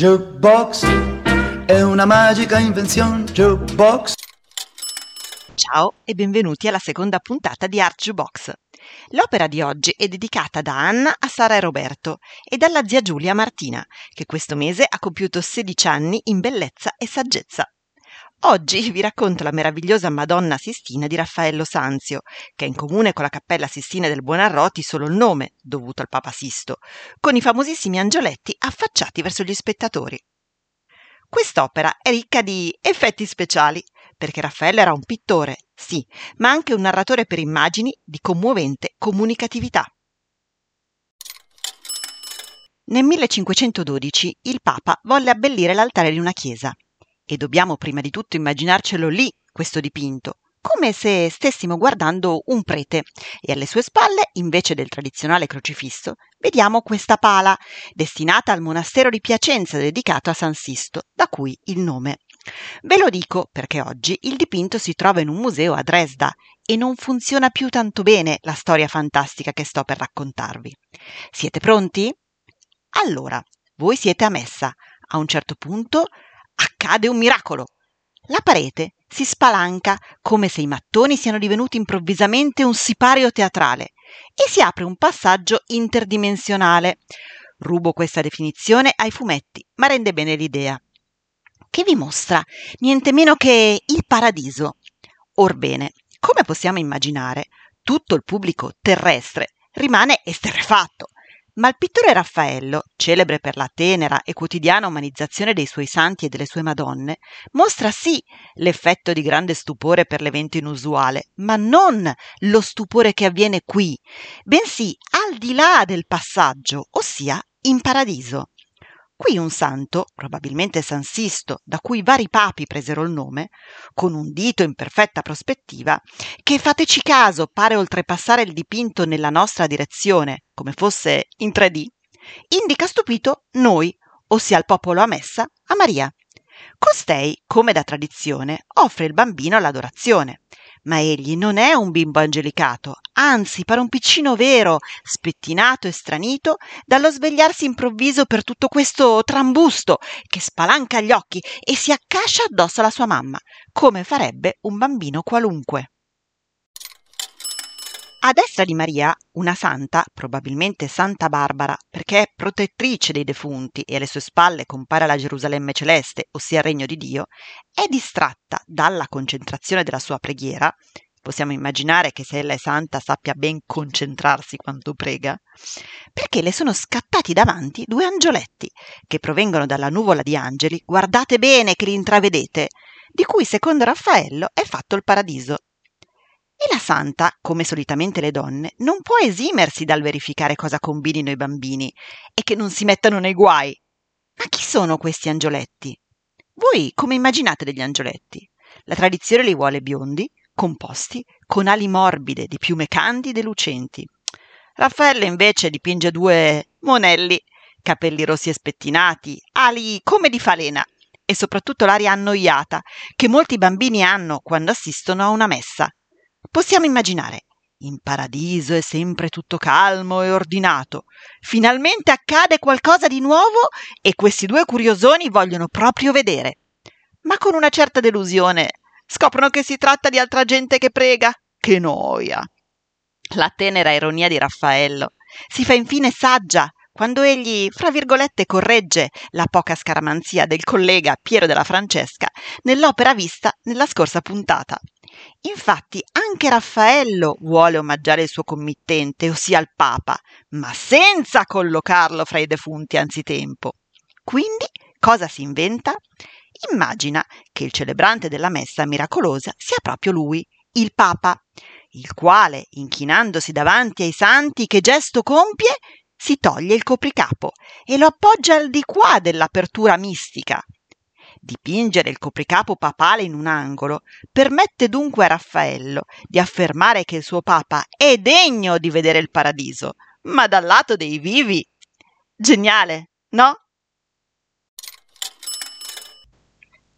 Jukebox è una magica invenzione. Jukebox. Ciao e benvenuti alla seconda puntata di Art Jukebox. L'opera di oggi è dedicata da Anna a Sara e Roberto e dalla zia Giulia a Martina, che questo mese ha compiuto 16 anni in bellezza e saggezza. Oggi vi racconto la meravigliosa Madonna Sistina di Raffaello Sanzio, che ha in comune con la Cappella Sistina del Buonarroti solo il nome, dovuto al Papa Sisto, con i famosissimi angioletti affacciati verso gli spettatori. Quest'opera è ricca di effetti speciali, perché Raffaello era un pittore, sì, ma anche un narratore per immagini di commovente comunicatività. Nel 1512 il Papa volle abbellire l'altare di una chiesa e dobbiamo prima di tutto immaginarcelo lì, questo dipinto, come se stessimo guardando un prete e alle sue spalle, invece del tradizionale crocifisso, vediamo questa pala, destinata al monastero di Piacenza dedicato a San Sisto, da cui il nome. Ve lo dico perché oggi il dipinto si trova in un museo a Dresda e non funziona più tanto bene la storia fantastica che sto per raccontarvi. Siete pronti? Allora, voi siete a messa. A un certo punto accade un miracolo. La parete si spalanca come se i mattoni siano divenuti improvvisamente un sipario teatrale e si apre un passaggio interdimensionale. Rubo questa definizione ai fumetti, ma rende bene l'idea. Che vi mostra niente meno che il paradiso. Orbene, come possiamo immaginare, tutto il pubblico terrestre rimane esterrefatto ma il pittore Raffaello, celebre per la tenera e quotidiana umanizzazione dei suoi santi e delle sue Madonne, mostra sì l'effetto di grande stupore per l'evento inusuale, ma non lo stupore che avviene qui, bensì al di là del passaggio, ossia in paradiso. Qui un santo, probabilmente San Sisto, da cui vari papi presero il nome, con un dito in perfetta prospettiva, che fateci caso pare oltrepassare il dipinto nella nostra direzione, come fosse in 3D, indica stupito noi, ossia il popolo a messa, a Maria. Costei, come da tradizione, offre il bambino all'adorazione, ma egli non è un bimbo angelicato, anzi pare un piccino vero, spettinato e stranito dallo svegliarsi improvviso per tutto questo trambusto che spalanca gli occhi e si accascia addosso alla sua mamma, come farebbe un bambino qualunque. A destra di Maria, una santa, probabilmente Santa Barbara, perché è protettrice dei defunti e alle sue spalle compare la Gerusalemme celeste, ossia il regno di Dio, è distratta dalla concentrazione della sua preghiera. Possiamo immaginare che se ella è santa sappia ben concentrarsi quando prega, perché le sono scattati davanti due angioletti che provengono dalla nuvola di angeli, guardate bene che li intravedete, di cui secondo Raffaello è fatto il paradiso e la santa, come solitamente le donne, non può esimersi dal verificare cosa combinino i bambini e che non si mettano nei guai. Ma chi sono questi angioletti? Voi come immaginate degli angioletti? La tradizione li vuole biondi, composti, con ali morbide, di piume candide e lucenti. Raffaello invece dipinge due monelli, capelli rossi e spettinati, ali come di falena e soprattutto l'aria annoiata che molti bambini hanno quando assistono a una messa Possiamo immaginare. In paradiso è sempre tutto calmo e ordinato. Finalmente accade qualcosa di nuovo e questi due curiosoni vogliono proprio vedere. Ma con una certa delusione scoprono che si tratta di altra gente che prega. Che noia! La tenera ironia di Raffaello si fa infine saggia quando egli, fra virgolette, corregge la poca scaramanzia del collega Piero della Francesca nell'opera vista nella scorsa puntata. Infatti anche Raffaello vuole omaggiare il suo committente, ossia il Papa, ma senza collocarlo fra i defunti anzitempo. Quindi cosa si inventa? Immagina che il celebrante della messa miracolosa sia proprio lui, il Papa, il quale, inchinandosi davanti ai santi, che gesto compie? Si toglie il copricapo e lo appoggia al di qua dell'apertura mistica, Dipingere il copricapo papale in un angolo permette dunque a Raffaello di affermare che il suo papa è degno di vedere il paradiso, ma dal lato dei vivi. Geniale, no?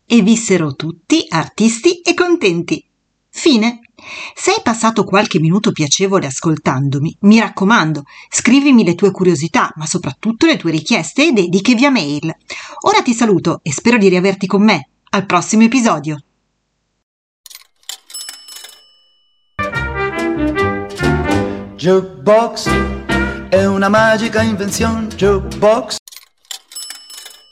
E vissero tutti artisti e contenti. Fine. Se hai passato qualche minuto piacevole ascoltandomi, mi raccomando, scrivimi le tue curiosità, ma soprattutto le tue richieste e dediche via mail. Ora ti saluto e spero di riaverti con me. Al prossimo episodio. Jukebox è una magica invenzione. Jukebox